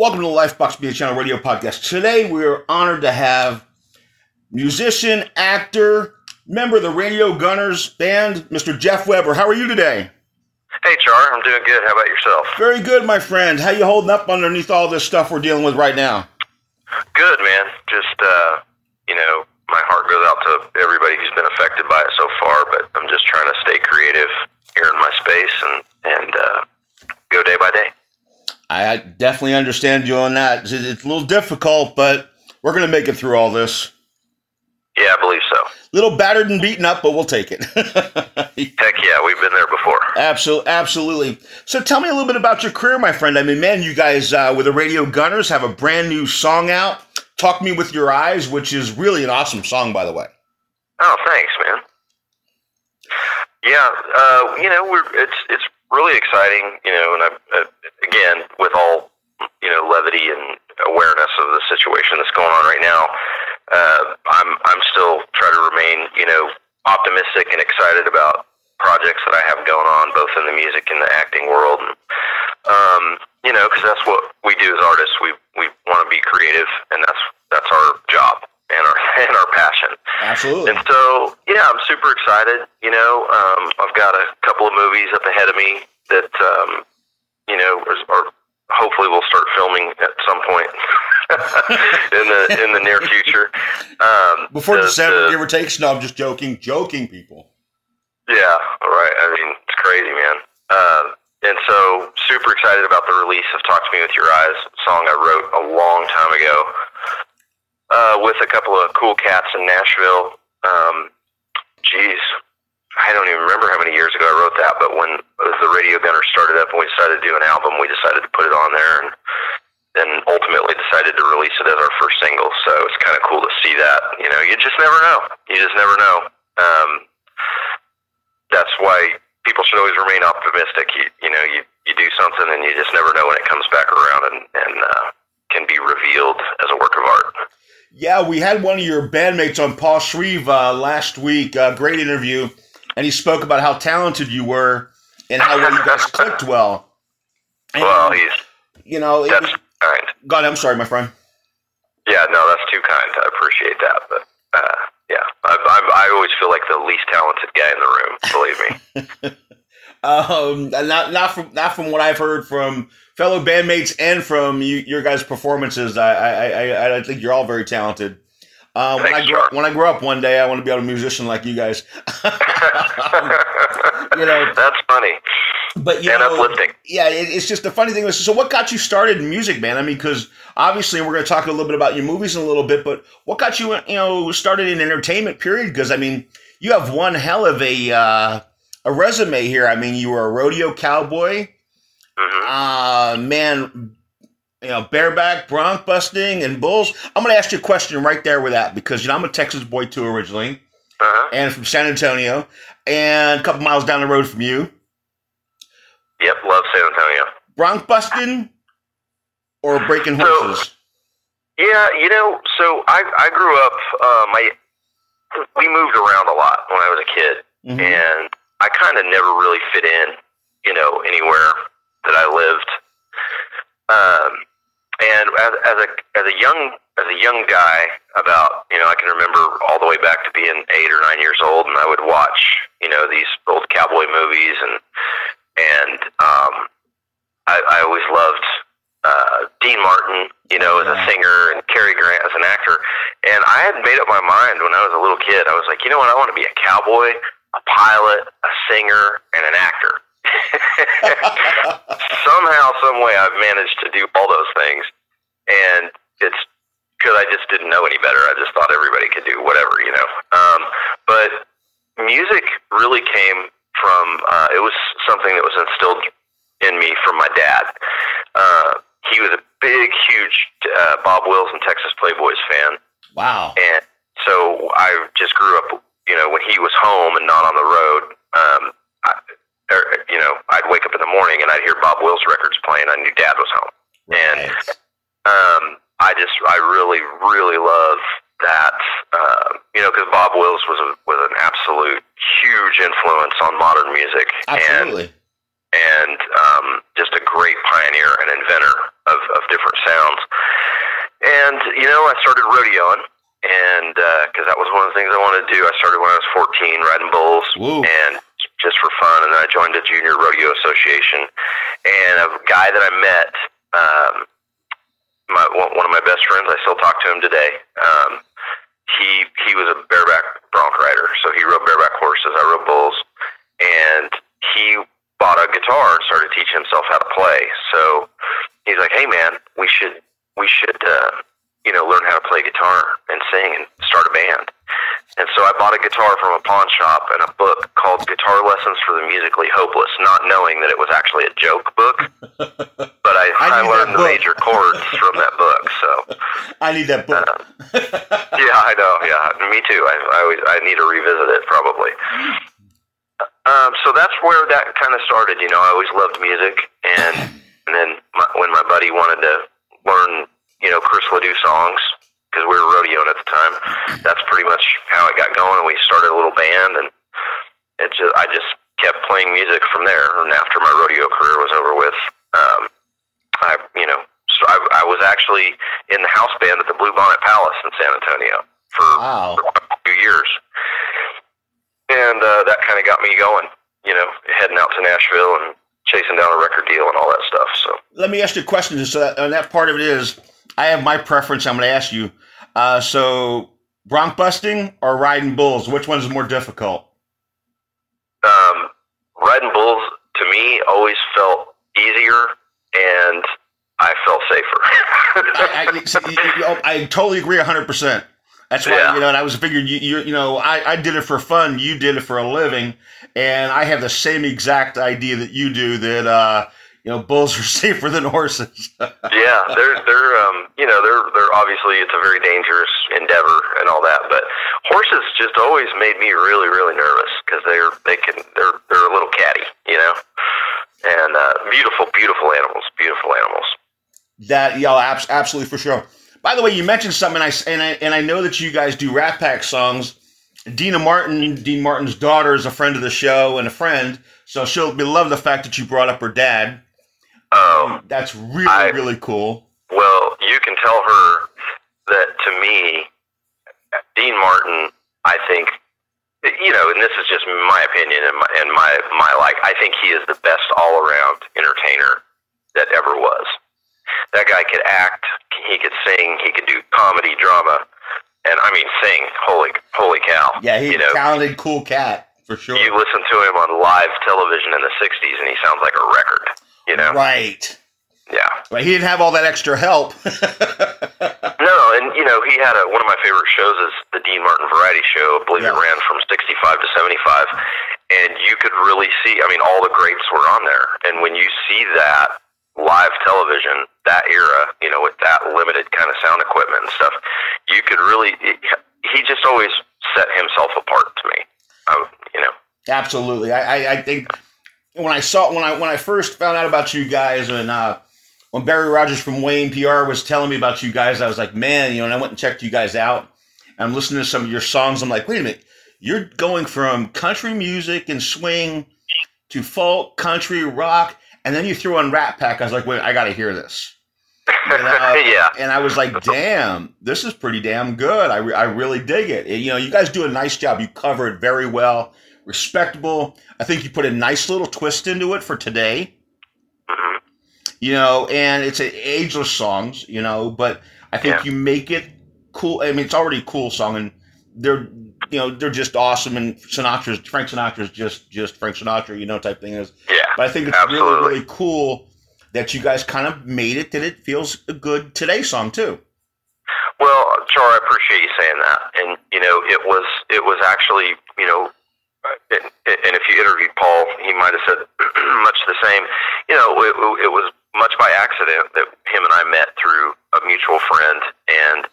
Welcome to the Lifebox Media Channel Radio Podcast. Today we are honored to have musician, actor, member of the Radio Gunners band, Mr. Jeff Weber. How are you today? Hey, Char. I'm doing good. How about yourself? Very good, my friend. How you holding up underneath all this stuff we're dealing with right now? Good, man. Just, uh, you know, my heart goes out to everybody who's been affected by it so far, but I'm just trying to stay creative here in my space and, and uh, go day by day. I definitely understand you on that. It's it's a little difficult, but we're going to make it through all this. Yeah, I believe so. A little battered and beaten up, but we'll take it. Heck yeah, we've been there before. Absolutely, absolutely. So tell me a little bit about your career, my friend. I mean, man, you guys uh, with the Radio Gunners have a brand new song out. Talk me with your eyes, which is really an awesome song, by the way. Oh, thanks, man. Yeah, uh, you know, we're it's it's really exciting, you know, and I, uh, again with all you know levity and awareness of the situation that's going on right now, uh, I'm I'm still trying to remain you know optimistic and excited about projects that I have going on, both in the music and the acting world. And, um, you know, because that's what we do as artists. We we want to be creative, and that's that's our job and our and our passion. Absolutely. And so, yeah, I'm super excited. You know, um, I've got a couple of movies up ahead of me that, um, you know, are, are hopefully we'll start filming at some point in the in the near future. Um, Before the- December, the- give or take. No, I'm just joking. Joking, people. yeah, right. I mean, it's crazy, man. Um, and so, super excited about the release of "Talk to Me with Your Eyes," song I wrote a long time ago uh, with a couple of cool cats in Nashville. Um, geez, I don't even remember how many years ago I wrote that. But when the Radio Gunner started up and we decided to do an album, we decided to put it on there, and then ultimately decided to release it as our first single. So it's kind of cool to see that. You know, you just never know. You just never know. Um, that's why people should always remain optimistic. You, you know, you, you do something and you just never know when it comes back around and, and uh, can be revealed as a work of art. Yeah, we had one of your bandmates on Paul Shreve uh, last week. Uh, great interview, and he spoke about how talented you were and how well you guys clicked well. And, Well, he's you know, that's was, kind. God, I'm sorry, my friend. Yeah, no, that's too kind. I appreciate that, but uh, yeah, I, I, I always feel like the least talented guy in the room. Believe me. Um, not not from not from what I've heard from fellow bandmates and from you, your guys' performances. I I, I I think you're all very talented. Uh, when I grow when I grow up one day, I want to be a musician like you guys. you know, that's funny but you and know, uplifting. yeah, it, it's just the funny thing. is, So, what got you started in music, man? I mean, because obviously we're going to talk a little bit about your movies in a little bit, but what got you, you know, started in entertainment? Period. Because I mean, you have one hell of a uh, a resume here. I mean, you were a rodeo cowboy, hmm uh, man. You know, bareback, bronc busting, and bulls. I'm going to ask you a question right there with that because you know I'm a Texas boy too originally, Uh-huh. and from San Antonio, and a couple miles down the road from you. Yep, love San Antonio. Bronc busting or breaking So- horses? Yeah, you know, so I I grew up. Uh, my we moved around a lot when I was a kid, Mhm. and I kind of never really fit in, you know, anywhere that I lived. Um, and as, as a as a young as a young guy, about you know, I can remember all the way back to being eight or nine years old, and I would watch, you know, these old cowboy movies, and and um, I, I always loved uh, Dean Martin, you know, as a singer, and Cary Grant as an actor. And I had made up my mind when I was a little kid. I was like, you know what? I want to be a cowboy, a pilot, a singer, and an actor. Somehow, some way, I've managed to do all those things, and it's because I just didn't know any better. I just thought everybody could do whatever, you know. Um, but music really came from. Uh, it was something that was instilled in me from my dad. Uh, he was a big, huge uh, Bob Wills and Texas Playboys fan, wow. and so I just grew up. You know, when he was home and not on the road, um, I, or, you know, I'd wake up in the morning and I'd hear Bob Wills records playing. I knew Dad was home, and um, I just, I really, really love that. Uh, you know, because Bob Wills was a, was an absolute huge influence on modern music, and Absolutely. and um, just a great pioneer and inventor of, of different sounds. And you know, I started rodeoing, and because uh, that was one of the things I wanted to do. I started when I was 14, riding bulls, Woo. and just for fun. And then I joined a junior rodeo association. And a guy that I met, um, my one of my best friends, I still talk to him today. Um, he he was a bareback bronc rider, so he rode bareback horses. I rode bulls, and he bought a guitar and started teaching himself how to play. So he's like, "Hey, man, we should we should uh, you know learn how to play guitar and sing and start a band." And so I bought a guitar from a pawn shop and a book called Guitar Lessons for the Musically Hopeless, not knowing that it was actually a joke book. But I, I I, learned the major chords from that book. So I need that book. yeah, I know. Yeah, me too. I, I always I need to revisit it probably. Um, so that's where that kind of started. You know, I always loved music, and and then my, when my buddy wanted to learn, you know, Chris Ledoux songs because we were rodeoing at the time. That's pretty much how it got going. We started a little band, and it just I just kept playing music from there. And after my rodeo career was over with, um, I you know so I, I was actually in the house band at the Blue Bonnet Palace in San Antonio for, Wow. for a few years, and uh, that kind of got me going. You know, heading out to Nashville and chasing down a record deal and all that stuff. So Let me ask you a question. So that, and that part of it is, I have my preference. I'm going to ask you. Uh, so bronc busting or riding bulls? Which one's more difficult? um, riding bulls to me always felt easier, and I felt safer. I, I, you- oh, I totally agree 100%. That's why, Yeah. you know, and I was figuring, you, you, you know, I, I did it for fun. You did it for a living. And I have the same exact idea that you do that, uh, you know, bulls are safer than horses. yeah, they're they're um you know they're they're obviously it's a very dangerous endeavor and all that, but horses just always made me really really nervous because they're they can they're they're a little catty, you know, and uh, beautiful beautiful animals, beautiful animals. That yeah, abs- absolutely for sure. By the way, you mentioned something, and I and I and I know that you guys do Rat Pack songs. Dina Martin, Dean Martin's daughter, is a friend of the show and a friend, so she'll be love the fact that you brought up her dad. Um, That's really I- really cool. well, you can tell her that to me, Dean Martin, I think. You know, and this is just my opinion and my, and my my like. I think he is the best all around entertainer that ever was. That guy could act, he could sing, he could do comedy, drama, and I mean sing. Holy, holy cow! Yeah, he's you know, a talented, cool cat for sure. you listen to him on live television in the '60s, and he sounds like a record. You know, Right. yeah. Right. He didn't have all that extra help. No, and you know he had a one of my favorite shows is the Dean Martin Variety Show. I believe it ran from '65 to '75, and you could really see. I mean, all the greats were on there, and when you see that live television, that era, you know, with that limited kind of sound equipment and stuff, you could really. He just always set himself apart to me. Um, you know. Absolutely. I, I, I think when I saw when I when I first found out about you guys and uh, when Barry Rogers from Wayne PR was telling me about you guys, I was like, man, you know, and I went and checked you guys out. And I'm listening to some of your songs. I'm like, wait a minute, you're going from country music and swing to folk, country, rock, and then you threw on Rat Pack. I was like, wait, I got to hear this. You know? yeah. And I was like, damn, this is pretty damn good. I, re- I really dig it. You know, you guys do a nice job. You cover it very well, respectable. I think you put a nice little twist into it for today. hmm You know, and it's a ageless songs. You know, but I think Yeah. you make it cool. I mean, it's already a cool song, and they're you know they're just awesome. And Sinatra's Frank Sinatra's just just Frank Sinatra. You know, type thing is. Yeah. But I think it's Absolutely. really really cool that you guys kind of made it that it feels a good today song too. Well, Char, I appreciate you saying that, and you know, it was it was actually you know, and, and if you interviewed Paul, he might have said much the same. You know, it, it was much by accident that him and I met through a mutual friend, and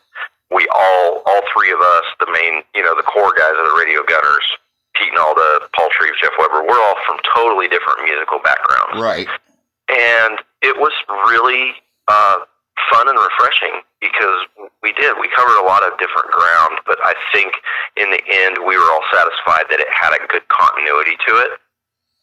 we all all three of us, the main you know, the core guys of the Radio Gunners, Pete Nalda, Paul Shreve, Jeff Weber, we're all from totally different musical backgrounds Right. and it was really uh, fun and refreshing because we did we covered a lot of different ground but i think in the end we were all satisfied that it had a good continuity to it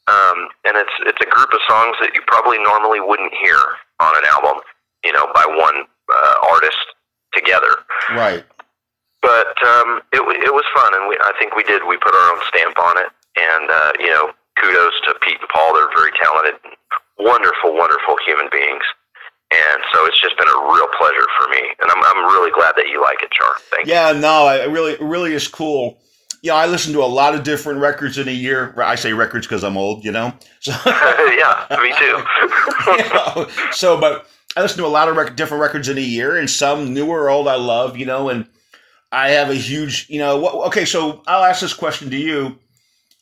um, and it's it's a group of songs that you probably normally wouldn't hear on an album you know, by one uh, artist together. Right. But um, it it was fun, and we I think we did. We put our own stamp on it, and uh, you know, kudos to Pete and Paul. They're very talented, wonderful, wonderful human beings. And so it's just been a real pleasure for me, and I'm I'm really glad that you like it, Char. Thank you. Yeah, no, it really, it really is cool. You know, I listen to a lot of different records in a year. I say records because I'm old, you know. So, yeah, me too. you know, so, but I listen to a lot of rec- different records in a year, and some new or old I love, you know. And I have a huge, you know. What, okay, so I'll ask this question to you.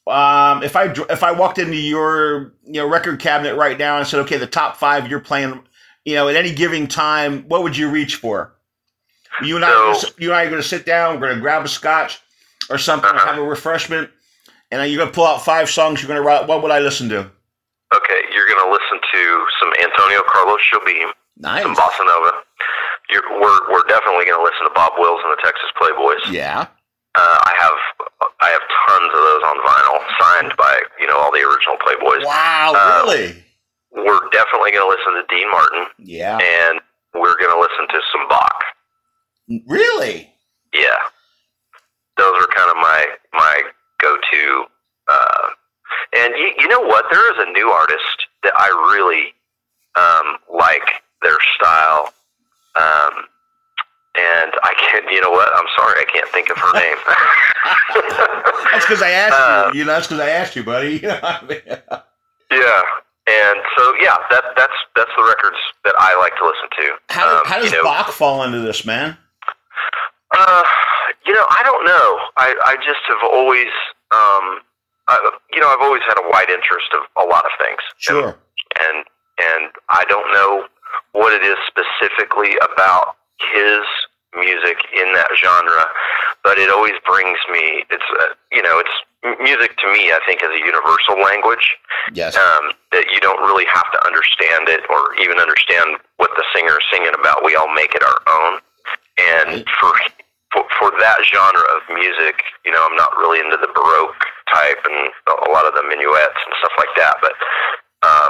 Um, if I if I walked into your you know record cabinet right now and said, okay, the top five you're playing, you know, at any given time, what would you reach for? You and I, So- you and I are going to sit down. We're going to grab a scotch or something, Uh-huh. have a refreshment, and you're going to pull out five songs. You're going to write. What would I listen to? Okay, you're going to listen to some Antonio Carlos Jobim, Nice. some bossa nova. You're, we're we're definitely going to listen to Bob Wills and the Texas Playboys. Yeah. Uh, I have I have tons of those on vinyl, signed by you know all the original Playboys. Wow. Uh, really? We're definitely going to listen to Dean Martin, Yeah. and we're going to listen to some Bach. Really? Yeah, those are kind of my my go to. Uh, and you, you know what? There is a new artist that I really um, like their style. Um, and I can't, you know what? I'm sorry, I can't think of her name. That's because I asked Uh, you. You know, that's because I asked you, buddy. You know what I mean? yeah, so yeah, that that's that's the records that I like to listen to. How, Um, how does you know, Bach fall into this, man? Uh, you know, I don't know. I I just have always, um, I, you know, I've always had a wide interest of a lot of things. Sure. and and I don't know what it is specifically about his music in that genre, but it always brings me. It's uh, you know, it's music to me. I think is a universal language Yes. um, that you don't really have to understand it or even understand what the singer is singing about. We all make it our own, and Right. for. For, for that genre of music, you know, I'm not really into the baroque type and a lot of the minuets and stuff like that. But uh,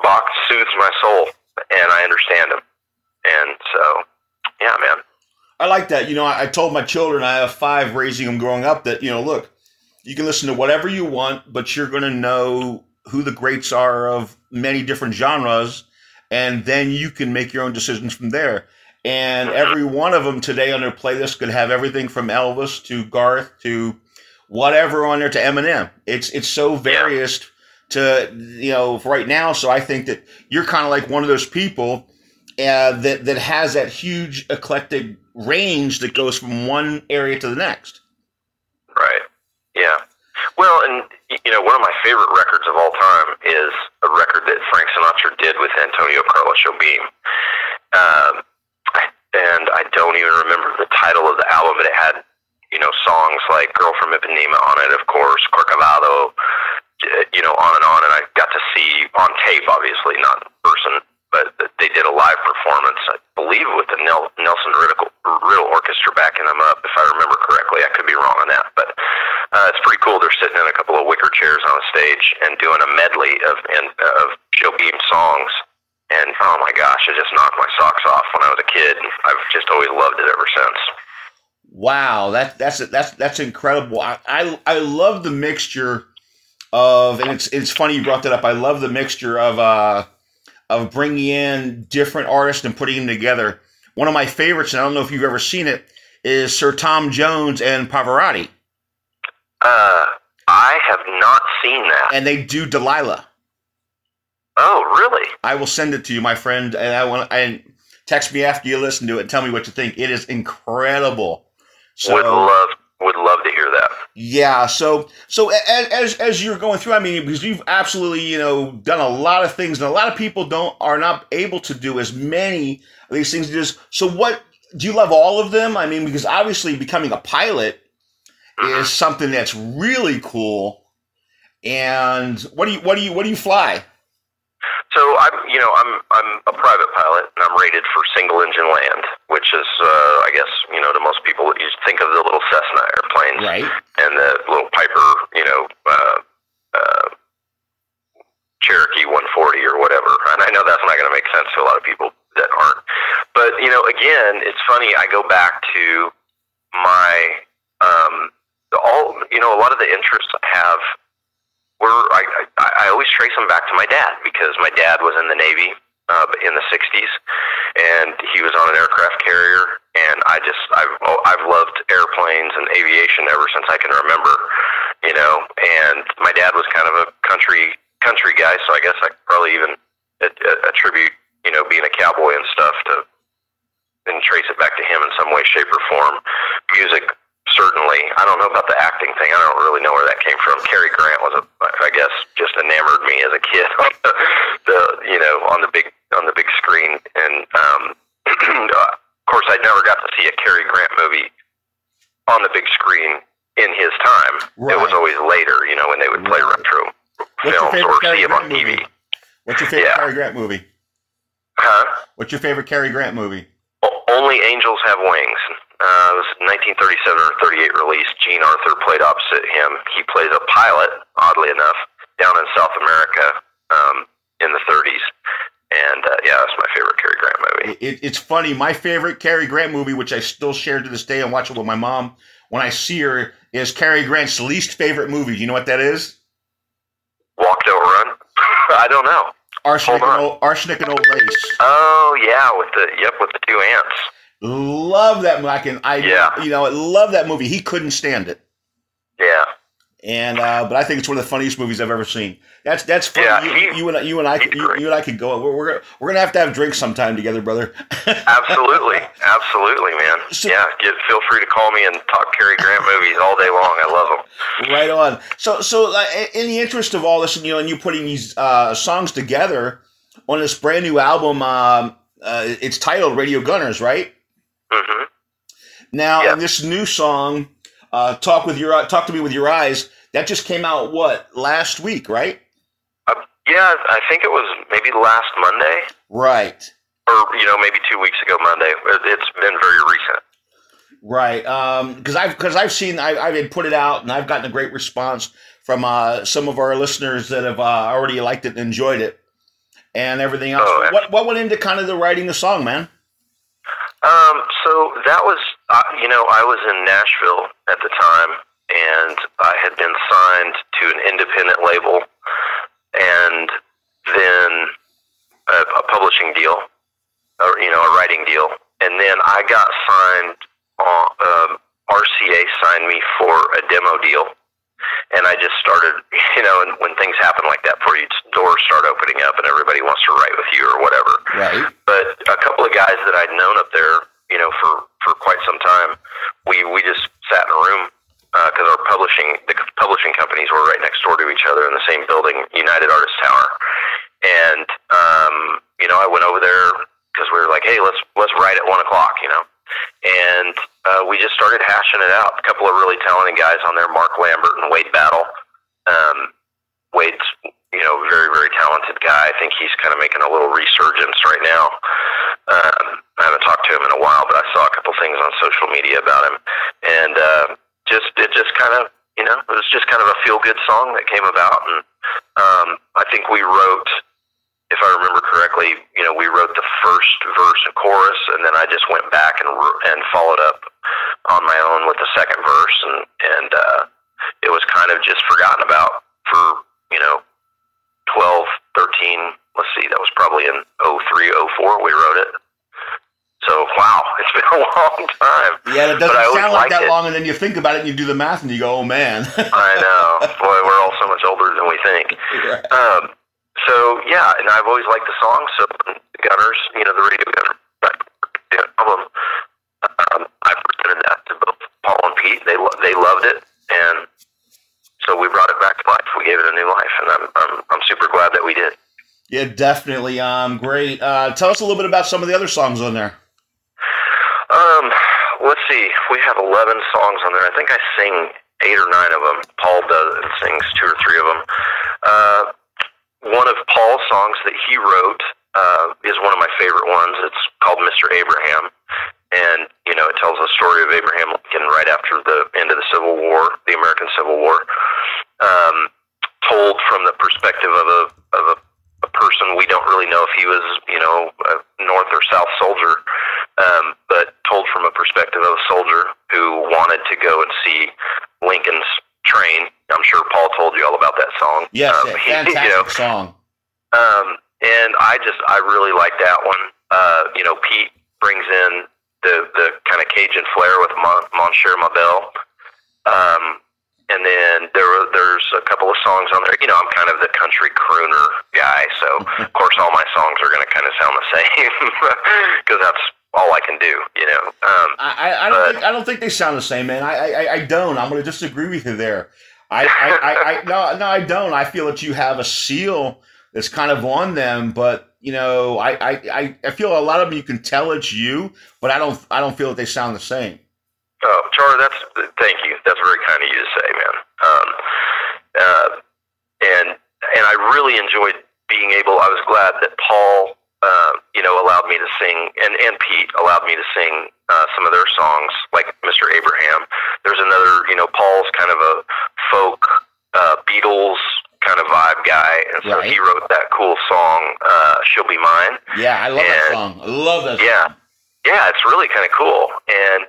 Bach soothes my soul, and I understand him. And so, yeah, man. I like that. You know, I, I told my children, I have five raising them growing up, that, you know, look, you can listen to whatever you want, but you're going to know who the greats are of many different genres, and then you can make your own decisions from there. And every one of them today on their playlist could have everything from Elvis to Garth to whatever on there to Eminem. It's it's so various to you know right now. So I think that you're kind of like one of those people uh, that that has that huge eclectic range that goes from one area to the next. Right. Yeah. Well, and you know, one of my favorite records of all time is a record that Frank Sinatra did with Antonio Carlos Jobim. Um, and I don't even remember the title of the album, but it had, you know, songs like "Girl from Ipanema" on it, of course, "Corcovado," uh, you know, on and on. And I got to see on tape, obviously, not in person, but they did a live performance, I believe, with the Nelson Riddle, Orchestra backing them up, if I remember correctly. I could be wrong on that, but uh, it's pretty cool. They're sitting in a couple of wicker chairs on a stage and doing a medley of and, of Jobim songs. And oh my gosh, it just knocked my socks off when I was a kid. I've just always loved it ever since. Wow, that that's that's that's incredible. I, I I love the mixture of, and it's it's funny you brought that up. I love the mixture of uh of bringing in different artists and putting them together. One of my favorites, and I don't know if you've ever seen it, is Sir Tom Jones and Pavarotti, Uh, I have not seen that. and they do Delilah. Oh, really? I will send it to you, my friend, and I want and text me after you listen to it and tell me what you think. It is incredible. So would love would love to hear that. Yeah. So so as, as as you're going through, I mean, because you've absolutely you know done a lot of things, and a lot of people don't are not able to do as many of these things. Just so what do you love all of them? I mean, because obviously becoming a pilot mm-hmm. is something that's really cool. And what do you what do you what do you fly? So I'm, you know, I'm I'm a private pilot, and I'm rated for single engine land, which is, uh, I guess, you know, to most people, you think of the little Cessna airplanes Right. and the little Piper, you know, uh, uh, Cherokee 140 or whatever. And I know that's not going to make sense to a lot of people that aren't but you know, again, it's funny. I go back to my um, all. You know, a lot of the interests I have were I, I, I always trace them back to my dad because my dad was in the Navy uh, in the '60s, and he was on an aircraft carrier. And I just I've I've loved airplanes and aviation ever since I can remember. You know, and my dad was kind of a country country guy, so I guess I could probably even attribute you know being a cowboy and stuff to and trace it back to him in some way, shape, or form. Music certainly. I don't know about the acting thing. I don't really know where that came from. Cary Grant was a, I guess, just enamored me as a kid. the you know on the big on the big screen, and um, of course I never got to see a Cary Grant movie on the big screen in his time. Right. It was always later, you know, when they would play right. retro What's films or Cary see him on TV. Movie? What's your favorite yeah. Cary Grant movie? Huh? What's your favorite Cary Grant movie? Only Angels Have Wings. Uh, it was 1937 or 38 release. Jean Arthur played opposite him. He plays a pilot, oddly enough, down in South America um, in the 30s. And uh, yeah, that's my favorite Cary Grant movie. It, it's funny. My favorite Cary Grant movie, which I still share to this day and watch it with my mom when I see her, is Cary Grant's least favorite movie. Do you know what that is? Walk Don't Run. I don't know. Arsenic and, old, arsenic and old lace. Oh yeah, with the yep with the two ants. Love that movie. I can, I yeah. you know, love that movie. He couldn't stand it. Yeah. And uh, but I think it's one of the funniest movies I've ever seen. That's that's funny. Yeah, you, he, you, and you and I you, you, and I could go. We're we're, we're gonna have to have drinks sometime together, brother. absolutely, absolutely, man. So, yeah, get, feel free to call me and talk Cary Grant movies all day long. I love them. Right on. So so uh, in the interest of all this, and you know, and you putting these uh, songs together on this brand new album, um, uh, it's titled Radio Gunners, right? Mm-hmm. Now, yep. this new song, uh, "Talk with Your Talk to Me with Your Eyes," that just came out what last week, right? Uh, yeah, I think it was maybe last Monday. Right. Or you know, maybe two weeks ago Monday. It's been very recent. Right, because um, I've because I've seen I, I've put it out and I've gotten a great response from uh, some of our listeners that have uh, already liked it and enjoyed it, and everything else. Oh, what what went into kind of the writing the song, man? Um, so that was, uh, you know, I was in Nashville at the time, and I had been signed to an independent label, and then a, a publishing deal, or you know, a writing deal, and then I got signed. On, um, RCA signed me for a demo deal and I just started, you know, and when things happen like that for you, doors start opening up, and everybody wants to write with you or whatever. Right. But a couple of guys that I'd known up there, you know, for for quite some time, we we just sat in a room because uh, our publishing the publishing companies were right next door to each other in the same building, United Artists Tower, and um, you know, I went over there because we were like, hey, let's let's write at one o'clock, you know and uh, we just started hashing it out. A couple of really talented guys on there, Mark Lambert and Wade Battle. Um, Wade's, you know, very, very talented guy. I think he's kind of making a little resurgence right now. Um, I haven't talked to him in a while, but I saw a couple things on social media about him, and uh, just it just kind of, you know, it was just kind of a feel good song that came about, and um, I think we wrote if I remember correctly, you know, we wrote the first verse and chorus, and then I just went back and and followed up on my own with the second verse, and and uh, it was kind of just forgotten about for you know 12, 13. Let's see, that was probably in 03, 04 we wrote it. So wow, it's been a long time. Yeah, it doesn't sound like that it. long, and then you think about it and you do the math and you go, "Oh man." I know, boy, we're all so much older than we think. Right. Um, so yeah, and I've always liked the song. So the Gunners, you know, the radio Gunner album, um, I presented that to both Paul and Pete. They lo- they loved it, and so we brought it back to life. We gave it a new life, and I'm I'm, I'm super glad that we did. Yeah, definitely. Um, great. Uh, tell us a little bit about some of the other songs on there. Um, let's see. We have eleven songs on there. I think I sing eight or nine of them. Paul does and sings two or three of them. Uh, one of Paul's songs that he wrote uh, is one of my favorite ones. It's called Mr. Abraham. And, you know, it tells the story of Abraham Lincoln right after the end of the Civil War, the American Civil War, um, told from the perspective of a, of a, a person we don't really know if he was, you know, a North or South soldier, um, but told from a perspective of a soldier who wanted to go and see Lincoln's train. I'm sure Paul told you all about that song. Yes, um, fantastic you know, song. um, and I just I really like that one. Uh, you know, Pete brings in the the kind of Cajun flair with Mon, Mon Cher Ma Belle. Um, and then there were, there's a couple of songs on there. You know, I'm kind of the country crooner guy, so of course all my songs are going to kind of sound the same because that's all I can do. You know. Um, I, I, I don't But- think I don't think they sound the same, man. I I, I don't. I'm going to disagree with you there. I, I, I, I no no I don't. I feel that you have a seal that's kind of on them, but you know I, I, I, feel a lot of them you can tell it's you, but I don't I don't feel that they sound the same. Oh, Charlie, that's thank you. That's very kind of you to say, man. Um, uh, and and I really enjoyed being able. I was glad that Paul, uh, you know, allowed me to sing, and and Pete allowed me to sing uh, some of their songs, like Mr. Abraham. There's another, you know, Paul's kind of a folk uh, Beatles kind of vibe guy, and so Right. he wrote that cool song, uh, "She'll Be Mine." Yeah, I love that song. I love that. Yeah. song. Yeah, it's really kind of cool. And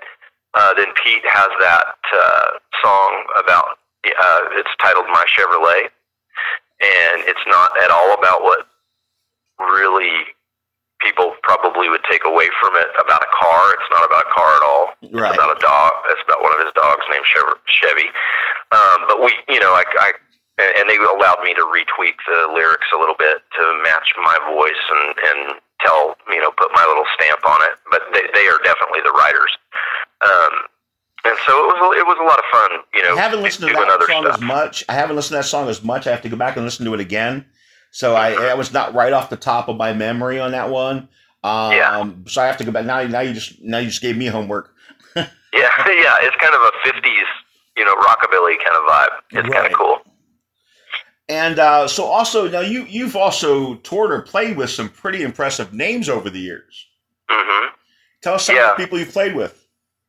uh, then Pete has that uh, song about, uh, it's titled My Chevrolet. And it's not at all about what really people probably would take away from it about a car. It's not about a car at all. Right. It's about a dog. It's about one of his dogs named Chevy. Um, but we, you know, I, I, and they allowed me to retweak the lyrics a little bit to match my voice and, and tell, you know, put my little stamp on it. But they, they are definitely the writers. Um, and so it was, a- it was a lot of fun, you know, I haven't listened to that song stuff. as much. I haven't listened to that song as much. I have to go back and listen to it again. So I, I was not right off the top of my memory on that one. Um, Yeah. So I have to go back now. Now you just now you just gave me homework. Yeah, yeah, it's kind of a '50s, you know, rockabilly kind of vibe. It's kind of cool. And uh, so also now you you've also toured or played with some pretty impressive names over the years. hmm Tell us some Yeah. of the people you've played with.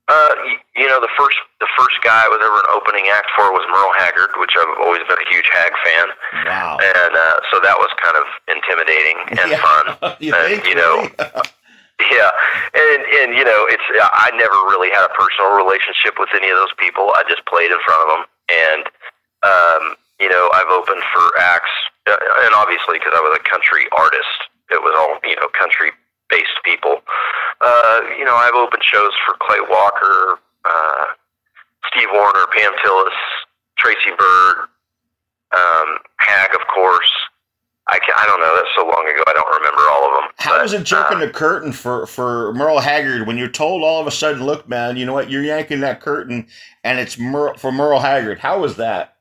Uh, you, you know, the first the first guy I was ever an opening act for was Merle Haggard, which I've always been a huge Hag fan, Wow. and uh, so that was kind of intimidating and Yeah. fun. you and, you know. Yeah, and and you know, it's I never really had a personal relationship with any of those people. I just played in front of them, and um, you know, I've opened for acts, uh, and obviously because I was a country artist, it was all you know country based people. Uh, you know, I've opened shows for Clay Walker, uh, Steve Wariner, Pam Tillis, Tracy Byrd, um, Hag, of course. I, can, I don't know. That's so long ago. I don't remember all of them. How but, was it jerking uh, the curtain for for Merle Haggard when you're told all of a sudden, look, man, you know what? You're yanking that curtain, and it's Merle, for Merle Haggard. How was that?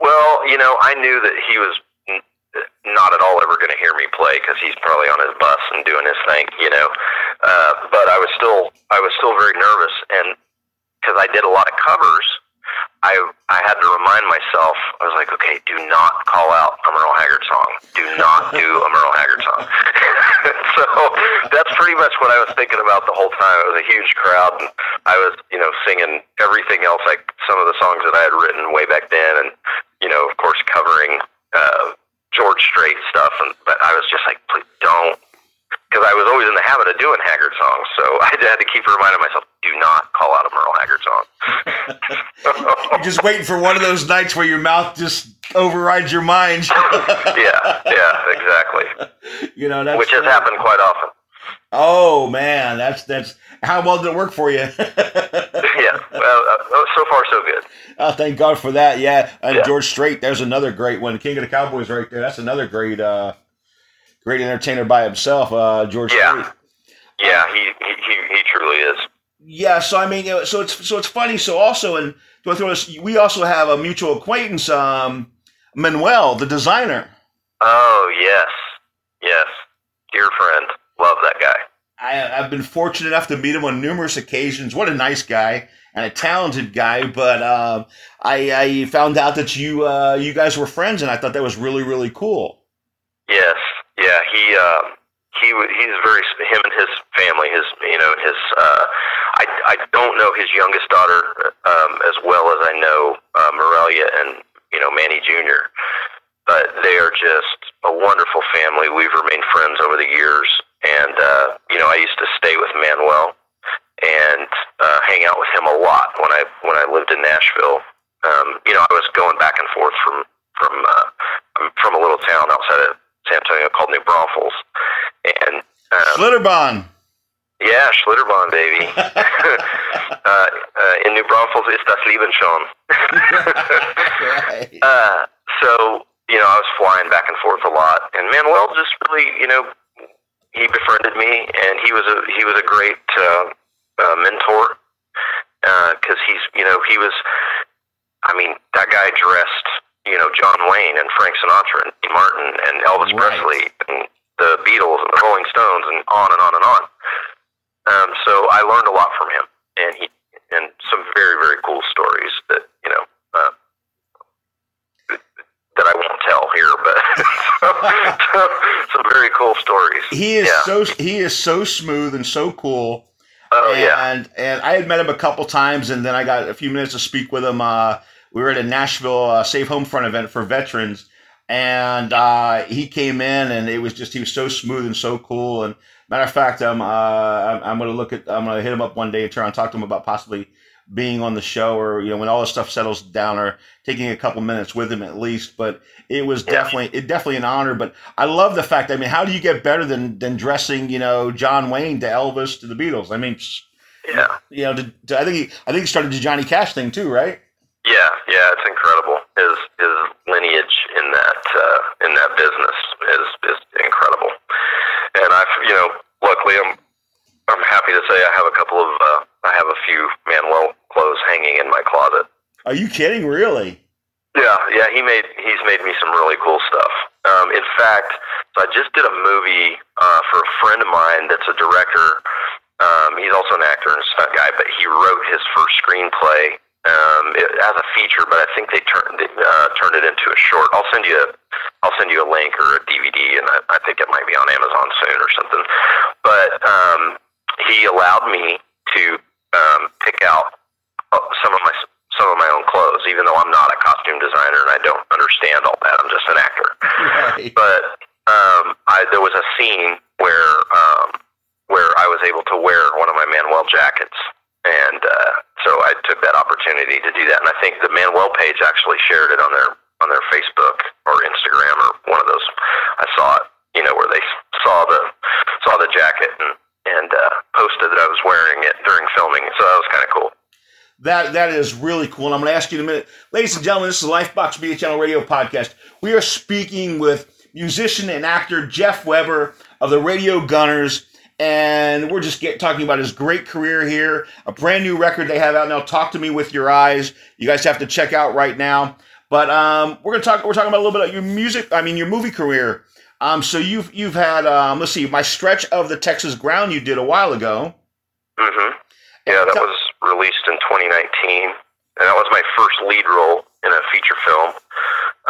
Well, you know, I knew that he was not at all ever going to hear me play because he's probably on his bus and doing his thing, you know. Uh, but I was still, I was still very nervous, and because I did a lot of covers, I I had to remind myself. I was like, okay, do not call out a Merle Haggard song. Do not do a Merle Haggard song. so that's pretty much what I was thinking about the whole time. It was a huge crowd, and I was, you know, singing everything else, like some of the songs that I had written way back then, and you know, of course, covering uh, George Strait stuff. And but I was just like, please don't, because I was always in the habit of doing Haggard songs, so I had to keep reminding myself, do not call out a Merle Haggard song. You're just waiting for one of those nights where your mouth just overrides your mind. yeah, yeah, exactly. you know, that's Which has happened quite often. Oh man, that's that's how well did it work for you? Yeah. Well, uh, so far so good. oh, thank God for that. Yeah, and Yeah. George Strait, there's another great one. King of the Cowboys, right there. That's another great, uh, great entertainer by himself. Uh, George Yeah. Strait. Yeah, he he he, he truly is. Yeah, so I mean, so it's so it's funny. So also, and to throw this, we also have a mutual acquaintance, um, Manuel, the designer. Oh yes, yes, dear friend, love that guy. I, I've been fortunate enough to meet him on numerous occasions. What a nice guy and a talented guy. But um, I, I found out that you uh, you guys were friends, and I thought that was really really cool. Yes, yeah, he um, he he's very him and his family. His you know his uh, I I don't know his youngest daughter um, as well as I know uh, Morelia and you know Manny Jr. But they are just a wonderful family. We've remained friends over the years, and uh, you know I used to stay with Manuel and uh, hang out with him a lot when I when I lived in Nashville. Um, you know, I was going back and forth from from uh, I'm from a little town outside of San Antonio called New Braunfels, and um, Schlitterbahn. yeah, Schlitterbahn, baby. uh, uh, in New Braunfels, ist das Leben schon. right. Uh, so, you know, I was flying back and forth a lot, and Manuel just really, you know, he befriended me, and he was a he was a great uh, uh, mentor because he's, you know, he was. I mean, that guy dressed, you know, John Wayne and Frank Sinatra and Dean Martin and Elvis Right. Presley and the Beatles and the Rolling Stones and on and on and on. Um, so I learned a lot from him, and he and some very very cool stories that you know uh, that I won't tell here, but some very cool stories. He is yeah. so he is so smooth and so cool. Oh and, yeah. and I had met him a couple times, and then I got a few minutes to speak with him. Uh, we were at a Nashville uh, Safe Home Front event for veterans, and uh, he came in, and it was just he was so smooth and so cool. And matter of fact, I'm uh, I'm, I'm going to look at I'm going to hit him up one day and try and talk to him about possibly being on the show, or you know when all this stuff settles down, or taking a couple minutes with him at least. But it was Yeah. definitely it definitely an honor. But I love the fact. I mean, how do you get better than than dressing you know John Wayne to Elvis to the Beatles? I mean. Yeah. You know, to, to, I think he, I think he started the Johnny Cash thing too, right? Yeah, yeah, it's incredible. His his lineage in that uh, in that business is is incredible. And I've you know, luckily I'm I'm happy to say I have a couple of uh, I have a few Manuel clothes hanging in my closet. Are you kidding? Really? Yeah, yeah, he made he's made me some really cool stuff. Um, in fact, so I just did a movie uh, for a friend of mine that's a director. Um, he's also an actor and a stunt guy, but he wrote his first screenplay um, it, as a feature. But I think they turned it, uh, turned it into a short. I'll send you a I'll send you a link or a DVD, and I, I think it might be on Amazon soon or something. But um, he allowed me to um, pick out some of my some of my own clothes, even though I'm not a costume designer and I don't understand all that. I'm just an actor. Right. But um, I, there was a scene where um, where I was able to wear one of my Manuel jackets, and uh, so I took that opportunity to do that. And I think the Manuel page actually shared it on their on their Facebook or Instagram or one of those. I saw it, you know, where they saw the saw the jacket and and uh, posted that I was wearing it during filming. So that was kind of cool. That that is really cool. And I'm going to ask you in a minute, ladies and gentlemen. This is Lifebox Media Channel Radio podcast. We are speaking with musician and actor Jeff Weber of the Radio Gunners, and we're just get, talking about his great career here. A brand new record they have out now. Talk to me with your eyes. You guys have to check out right now. But um, we're gonna talk. We're talking about a little bit about your music. I mean, your movie career. Um, so you've you've had um, let's see, my stretch of the Texas ground you did a while ago. hmm Yeah, that was released in 2019, and that was my first lead role in a feature film.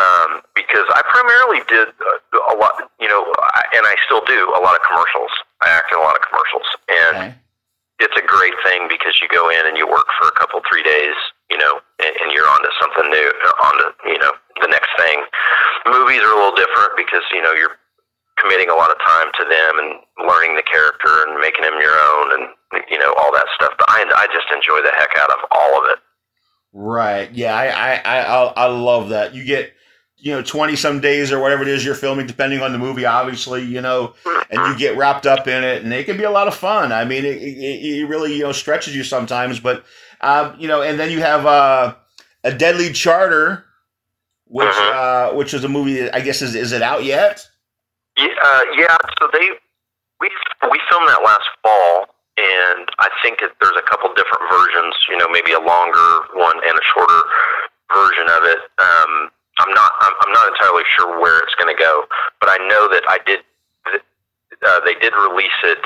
Um, because I primarily did a, a lot, you know, I, and I still do a lot of commercials. I act in a lot of commercials, and Okay. it's a great thing because you go in and you work for a couple three days, you know, and, and you're onto something new, onto you know the next thing. Movies are a little different because you know you're committing a lot of time to them and learning the character and making them your own and you know all that stuff. But I I just enjoy the heck out of all of it. Right. Yeah, I I I I- love that. You get you know 20 some days or whatever it is you're filming depending on the movie obviously, you know, and you get wrapped up in it and it can be a lot of fun. I mean, it, it, it really, you know, stretches you sometimes, but uh, you know, and then you have uh, a Deadly Charter which Mhm. uh which is a movie that I guess is is it out yet? Yeah, uh, yeah. So they we we filmed that last fall, and I think it, there's a couple different versions. You know, maybe a longer one and a shorter version of it. Um, I'm not I'm, I'm not entirely sure where it's going to go, but I know that I did. Uh, they did release it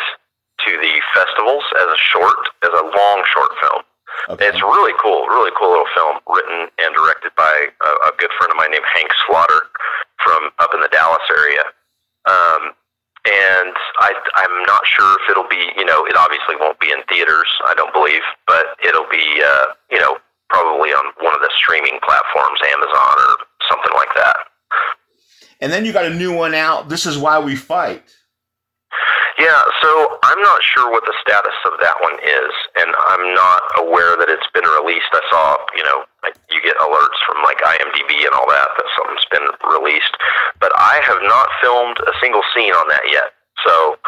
to the festivals as a short, as a long short film. Okay. It's really cool, really cool little film, written and directed by a, a good friend of mine named Hank Slaughter from up in the Dallas area. Um, and I, I'm not sure if it'll be, you know, it obviously won't be in theaters, I don't believe, but it'll be, uh, you know, probably on one of the streaming platforms, Amazon or something like that. And then you got a new one out. This is why we fight. Yeah, so I'm not sure what the status of that one is, and I'm not aware that it's been released. I saw, you know, like you get alerts from like IMDb and all that that something's been released, but I have not filmed a single scene on that yet. So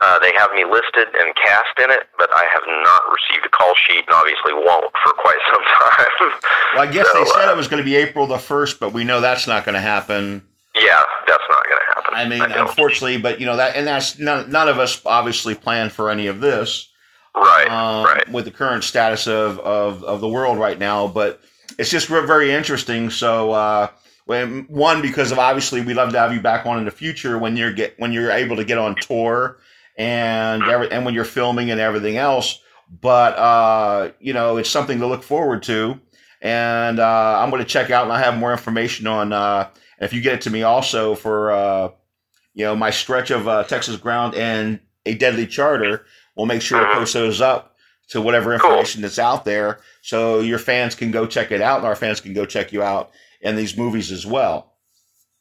uh, they have me listed and cast in it, but I have not received a call sheet, and obviously won't for quite some time. well, I guess so, they said uh, it was going to be April the first, but we know that's not going to happen. Yeah, that's not going to happen. I mean, I unfortunately, but you know that, and that's none, none of us obviously planned for any of this, right? Um, right. With the current status of, of of the world right now, but it's just very interesting. So. uh when one because of obviously we love to have you back on in the future when you're get when you're able to get on tour and every, and when you're filming and everything else. But uh, you know, it's something to look forward to, and uh, I'm going to check out and I have more information on. Uh, if you get it to me also for uh, you know my stretch of uh, Texas ground and a deadly charter, we'll make sure to uh-huh. post those up to whatever information cool. that's out there, so your fans can go check it out, and our fans can go check you out in these movies as well.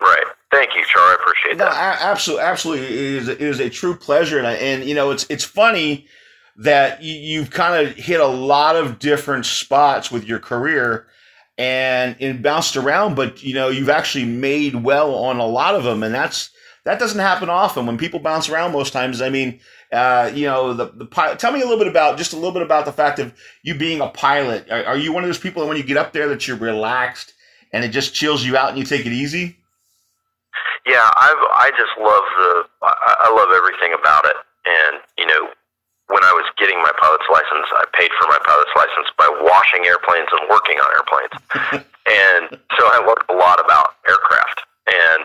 Right. Thank you, Char. I appreciate that. No, absolutely, absolutely. It is, it is a true pleasure, and, and you know, it's it's funny that you, you've kind of hit a lot of different spots with your career, and and bounced around, but you know, you've actually made well on a lot of them, and that's that doesn't happen often. When people bounce around, most times, I mean, uh, you know, the the pilot. Tell me a little bit about just a little bit about the fact of you being a pilot. Are, are you one of those people that when you get up there that you're relaxed and it just chills you out and you take it easy? Yeah, I I just love the I, I love everything about it, and you know, when I was getting my pilot's license, I paid for my pilot's license by washing airplanes and working on airplanes, and so I learned a lot about aircraft, and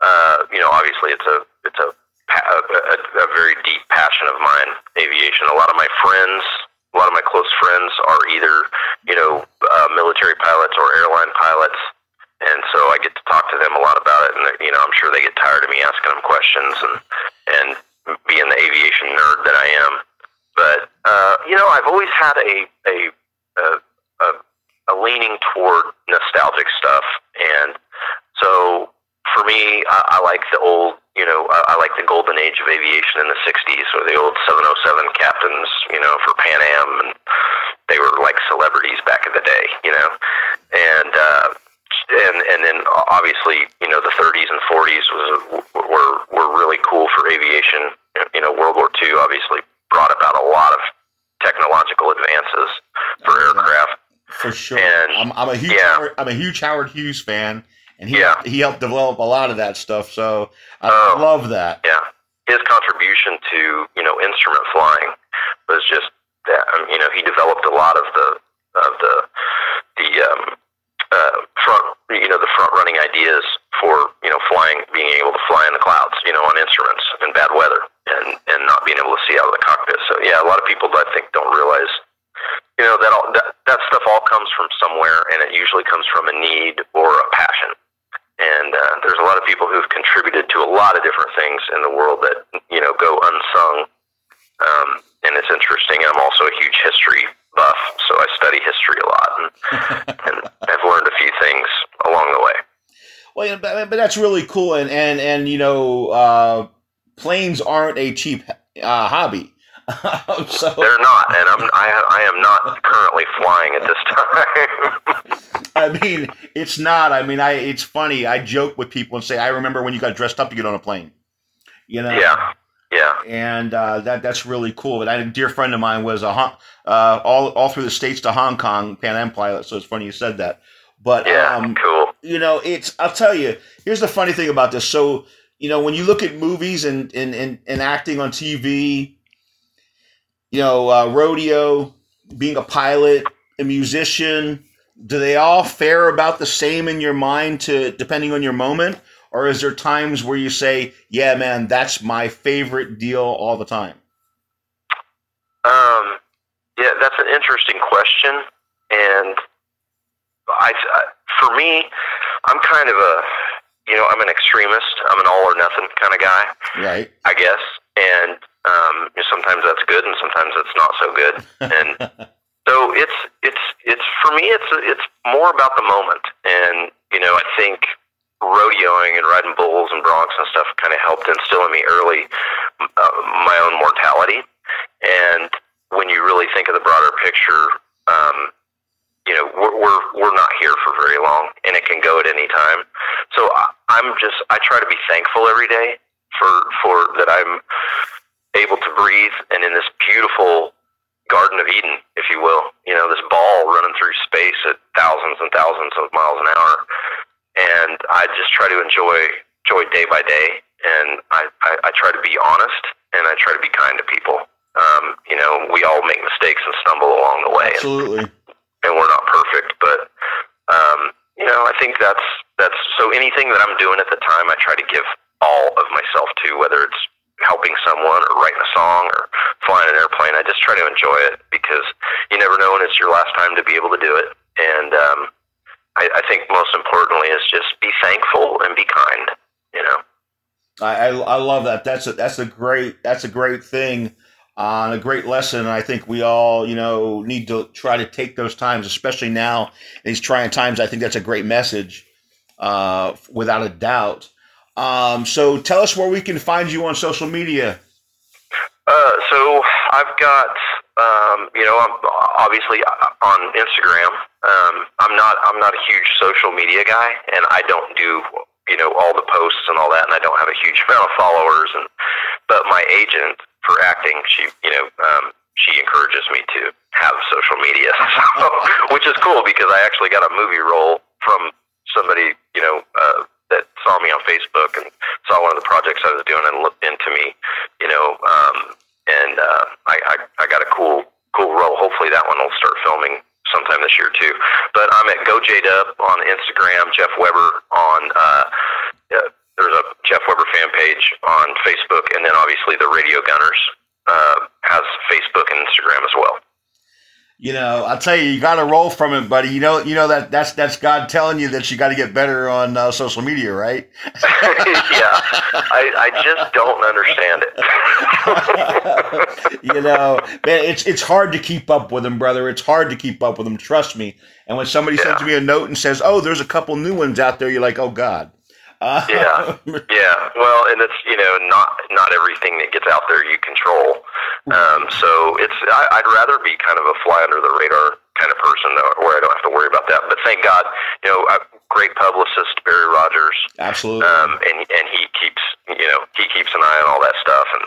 uh, you know, obviously it's a it's a a, a, very deep passion of mine, aviation. A lot of my friends, a lot of my close friends are either, you know, uh, military pilots or airline pilots and so I get to talk to them a lot about it. And you know, I'm sure they get tired of me asking them questions and and being the aviation nerd that I am. But uh, you know, I've always had a a a, a, a leaning toward nostalgic stuff, and so for me, I, I like the old. You know, I, I like the golden age of aviation in the '60s, or the old 707 captains. You know, for Pan Am, and they were like celebrities back in the day. You know, and uh, and and then obviously you know the 30s and 40s was were were really cool for aviation. You know, World War II obviously brought about a lot of technological advances for aircraft. For sure, and, I'm, I'm a huge yeah. Howard, I'm a huge Howard Hughes fan, and he yeah. he helped develop a lot of that stuff. So I uh, love that. Yeah, his contribution to you know instrument flying was just that. Um, you know, he developed a lot of the of the the um, uh, front, you know, the front running ideas for you know flying, being able to fly in the clouds, you know, on instruments in bad weather, and and not being able to see out of the cockpit. So yeah, a lot of people I think don't realize, you know, that all that, that stuff all comes from somewhere, and it usually comes from a need or a passion. And uh, there's a lot of people who've contributed to a lot of different things in the world that you know go unsung. Um, and it's interesting. And I'm also a huge history buff, so I study history a lot, and, and I've learned a few things along the way. Well, but, but that's really cool, and and and you know, uh, planes aren't a cheap uh, hobby. so they're not, and I'm I, I am not currently flying at this time. I mean, it's not. I mean, I it's funny. I joke with people and say, I remember when you got dressed up to get on a plane. You know. Yeah. Yeah, and uh, that that's really cool. But a dear friend of mine was a uh, all all through the states to Hong Kong Pan Am pilot. So it's funny you said that. But yeah, um, cool. You know, it's I'll tell you. Here's the funny thing about this. So you know, when you look at movies and and and, and acting on TV, you know, uh, rodeo, being a pilot, a musician, do they all fare about the same in your mind to depending on your moment? or is there times where you say, "Yeah, man, that's my favorite deal all the time"? Um, yeah, that's an interesting question, and I, for me, I'm kind of a, you know, I'm an extremist. I'm an all or nothing kind of guy. Right. I guess, and um, sometimes that's good, and sometimes it's not so good, and. so it's it's it's for me it's it's more about the moment and you know i think rodeoing and riding bulls and broncs and stuff kind of helped instill in me early a, my own mortality. And when you really think of the broader picture, um, you know, we're, we're we're not here for very long, and it can go at any time. So I, I'm just I try to be thankful every day for for that I'm able to breathe and in this beautiful Garden of Eden, if you will. You know, this ball running through space at thousands and thousands of miles an hour, and I just try to enjoy enjoy day by day, and I, I, I try to be honest and I try to be kind to people. Um, you know, we all make mistakes and stumble along the way. Absolutely. And, and we're not perfect, but um, you know, I think that's that's so anything that I'm doing at the time, I try to give all of myself to, whether it's helping someone or writing a song or flying an airplane. I just try to enjoy it because you never know when it's your last time to be able to do it. And um, I, I think most importantly is just be thankful and be kind. You know. I, I, I love that. That's a that's a great that's a great thing uh, a great lesson. I think we all, you know, need to try to take those times, especially now these trying times. I think that's a great message, uh, without a doubt. Um, so tell us where we can find you on social media. Uh, so I've got, um, you know, I'm obviously uh, on Instagram. Um, I'm not, I'm not a huge social media guy, and I don't do, you know, all the posts and all that, and I don't have a huge amount of followers. And but my agent for acting, she, you know, um, she encourages me to have social media, so, which is cool because I actually got a movie role from somebody, you know, uh, that saw me on Facebook and saw one of the projects I was doing and looked into me, you know, um, and uh, I, I I got a cool cool role. Hopefully that one will start filming sometime this year too. But I'm at GoJDub on Instagram, Jeff Weber on uh, there's a Jeff Weber fan page on Facebook, and then obviously the Radio Gunners uh, has Facebook and Instagram as well. You know, I'll tell you, you got to roll from it, buddy. You know, you know that that's that's God telling you that you got to get better on uh, social media, right? yeah, I, I just don't understand it. you know, man, it's it's hard to keep up with them, brother. It's hard to keep up with them. Trust me. And when somebody yeah. sends me a note and says, "Oh, there's a couple new ones out there," you're like, "Oh God." Yeah, yeah. Well, and it's you know not not everything that gets out there you control. Um, so it's I, I'd rather be kind of a fly under the radar kind of person where I don't have to worry about that. But thank God, you know, a great publicist Barry Rogers, absolutely, um, and and he keeps you know he keeps an eye on all that stuff, and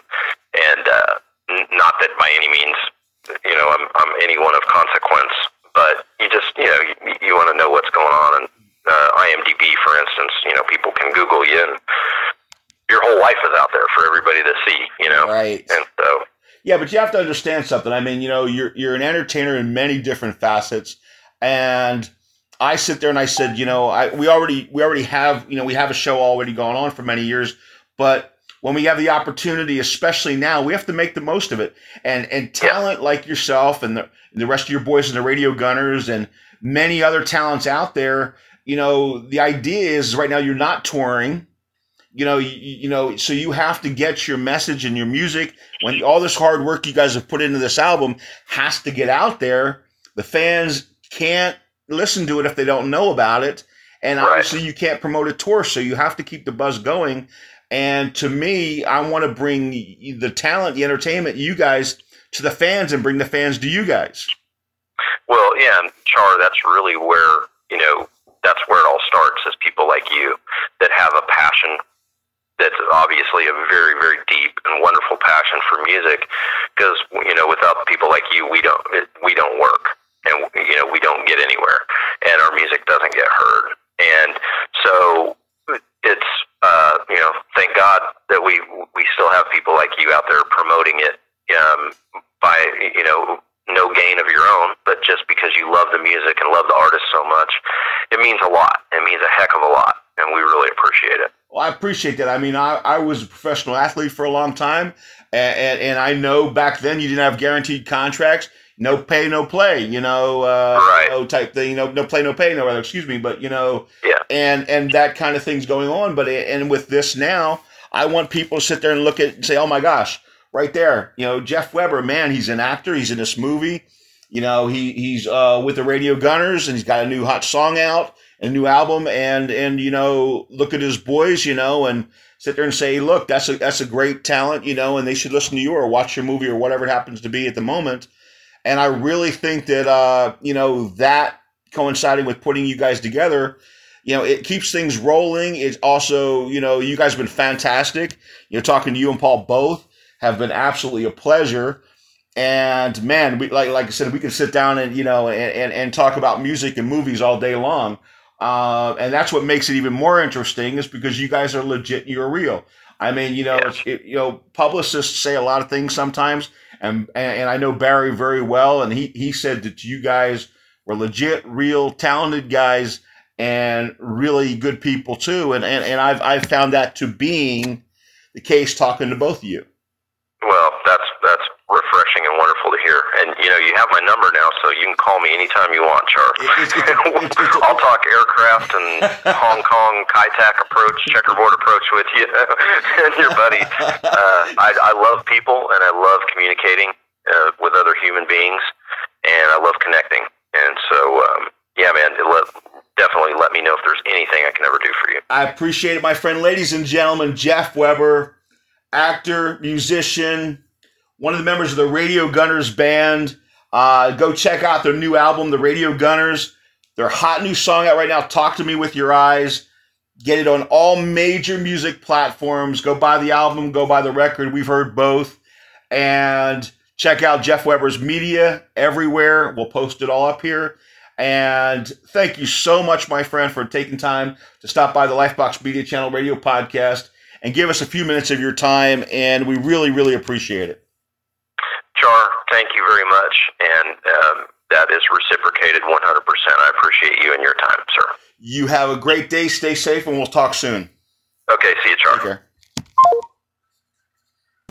and uh, not that by any means you know I'm I'm anyone of consequence, but you just you know you, you want to know what's going on and uh, IMDb, for instance, you know, people can Google you and your whole life is out there for everybody to see, you know? Right. And so. Yeah, but you have to understand something. I mean, you know, you're, you're an entertainer in many different facets. And I sit there and I said, you know, I, we already, we already have, you know, we have a show already going on for many years, but when we have the opportunity, especially now, we have to make the most of it. And, and talent yeah. like yourself and the, the rest of your boys and the radio gunners and many other talents out there, you know, the idea is right now you're not touring. You know, you, you know, so you have to get your message and your music when all this hard work you guys have put into this album has to get out there. The fans can't listen to it if they don't know about it. And right. obviously you can't promote a tour, so you have to keep the buzz going. And to me, I want to bring the talent, the entertainment, you guys to the fans and bring the fans to you guys. Well, yeah, Char, that's really where, you know, that's where it all starts is people like you that have a passion that's obviously a very very deep and wonderful passion for music because you know without people like you we don't we don't work. And you know we don't get anywhere. And our music doesn't get heard. And so it's uh, you know thank God that we we still have people like you out there promoting it um, by you know no gain of your own, but just because you love the music and love the artist so much, it means a lot. It means a heck of a lot, and we really appreciate it. Well, I appreciate that. I mean, I, I was a professional athlete for a long time, and, and, and I know back then you didn't have guaranteed contracts. No pay, no play. You know, uh, right. no type thing. You know, no play, no pay. No, rather, excuse me. But you know, yeah. And and that kind of thing's going on. But and with this now, I want people to sit there and look at and say, "Oh my gosh, right there. You know, Jeff Weber, man, he's an actor. He's in this movie. You know, he he's uh, with the Radio Gunners, and he's got a new hot song out, a new album, and and you know, look at his boys, you know, and sit there and say, look, that's a that's a great talent, you know, and they should listen to you or watch your movie or whatever it happens to be at the moment. And I really think that uh, you know that coinciding with putting you guys together, you know, it keeps things rolling. It's also, you know, you guys have been fantastic. You're talking to you and Paul both have been absolutely a pleasure. And man, we like like I said, we can sit down and you know and, and, and talk about music and movies all day long. Uh, and that's what makes it even more interesting is because you guys are legit, you're real. I mean, you know, it, you know, publicists say a lot of things sometimes, and and I know Barry very well, and he he said that you guys were legit, real, talented guys, and really good people too. And and, and I've I've found that to being the case talking to both of you. Well, that's that's refreshing and wonderful to hear. And you know, you have my number now, so you can call me anytime you want, Char. It's- it's- it's- it's- I'll talk aircraft and Hong Kong Kai-Tak approach, checkerboard approach with you and your buddy. Uh, I, I love people and I love communicating uh, with other human beings, and I love connecting. And so, um, yeah, man, it let, definitely let me know if there's anything I can ever do for you. I appreciate it, my friend. Ladies and gentlemen, Jeff Weber, actor, musician, one of the members of the Radio Gunners band. Uh, go check out their new album, The Radio Gunners. Their hot new song out right now, Talk to Me with Your Eyes. Get it on all major music platforms. Go buy the album, go buy the record. We've heard both. And check out Jeff Weber's media everywhere. We'll post it all up here. And thank you so much, my friend, for taking time to stop by the Lifebox Media Channel Radio Podcast and give us a few minutes of your time. And we really, really appreciate it. Char, thank you very much, and um, that is reciprocated 100%. I appreciate you and your time, sir. You have a great day. Stay safe, and we'll talk soon. Okay, see you, Char. Take care.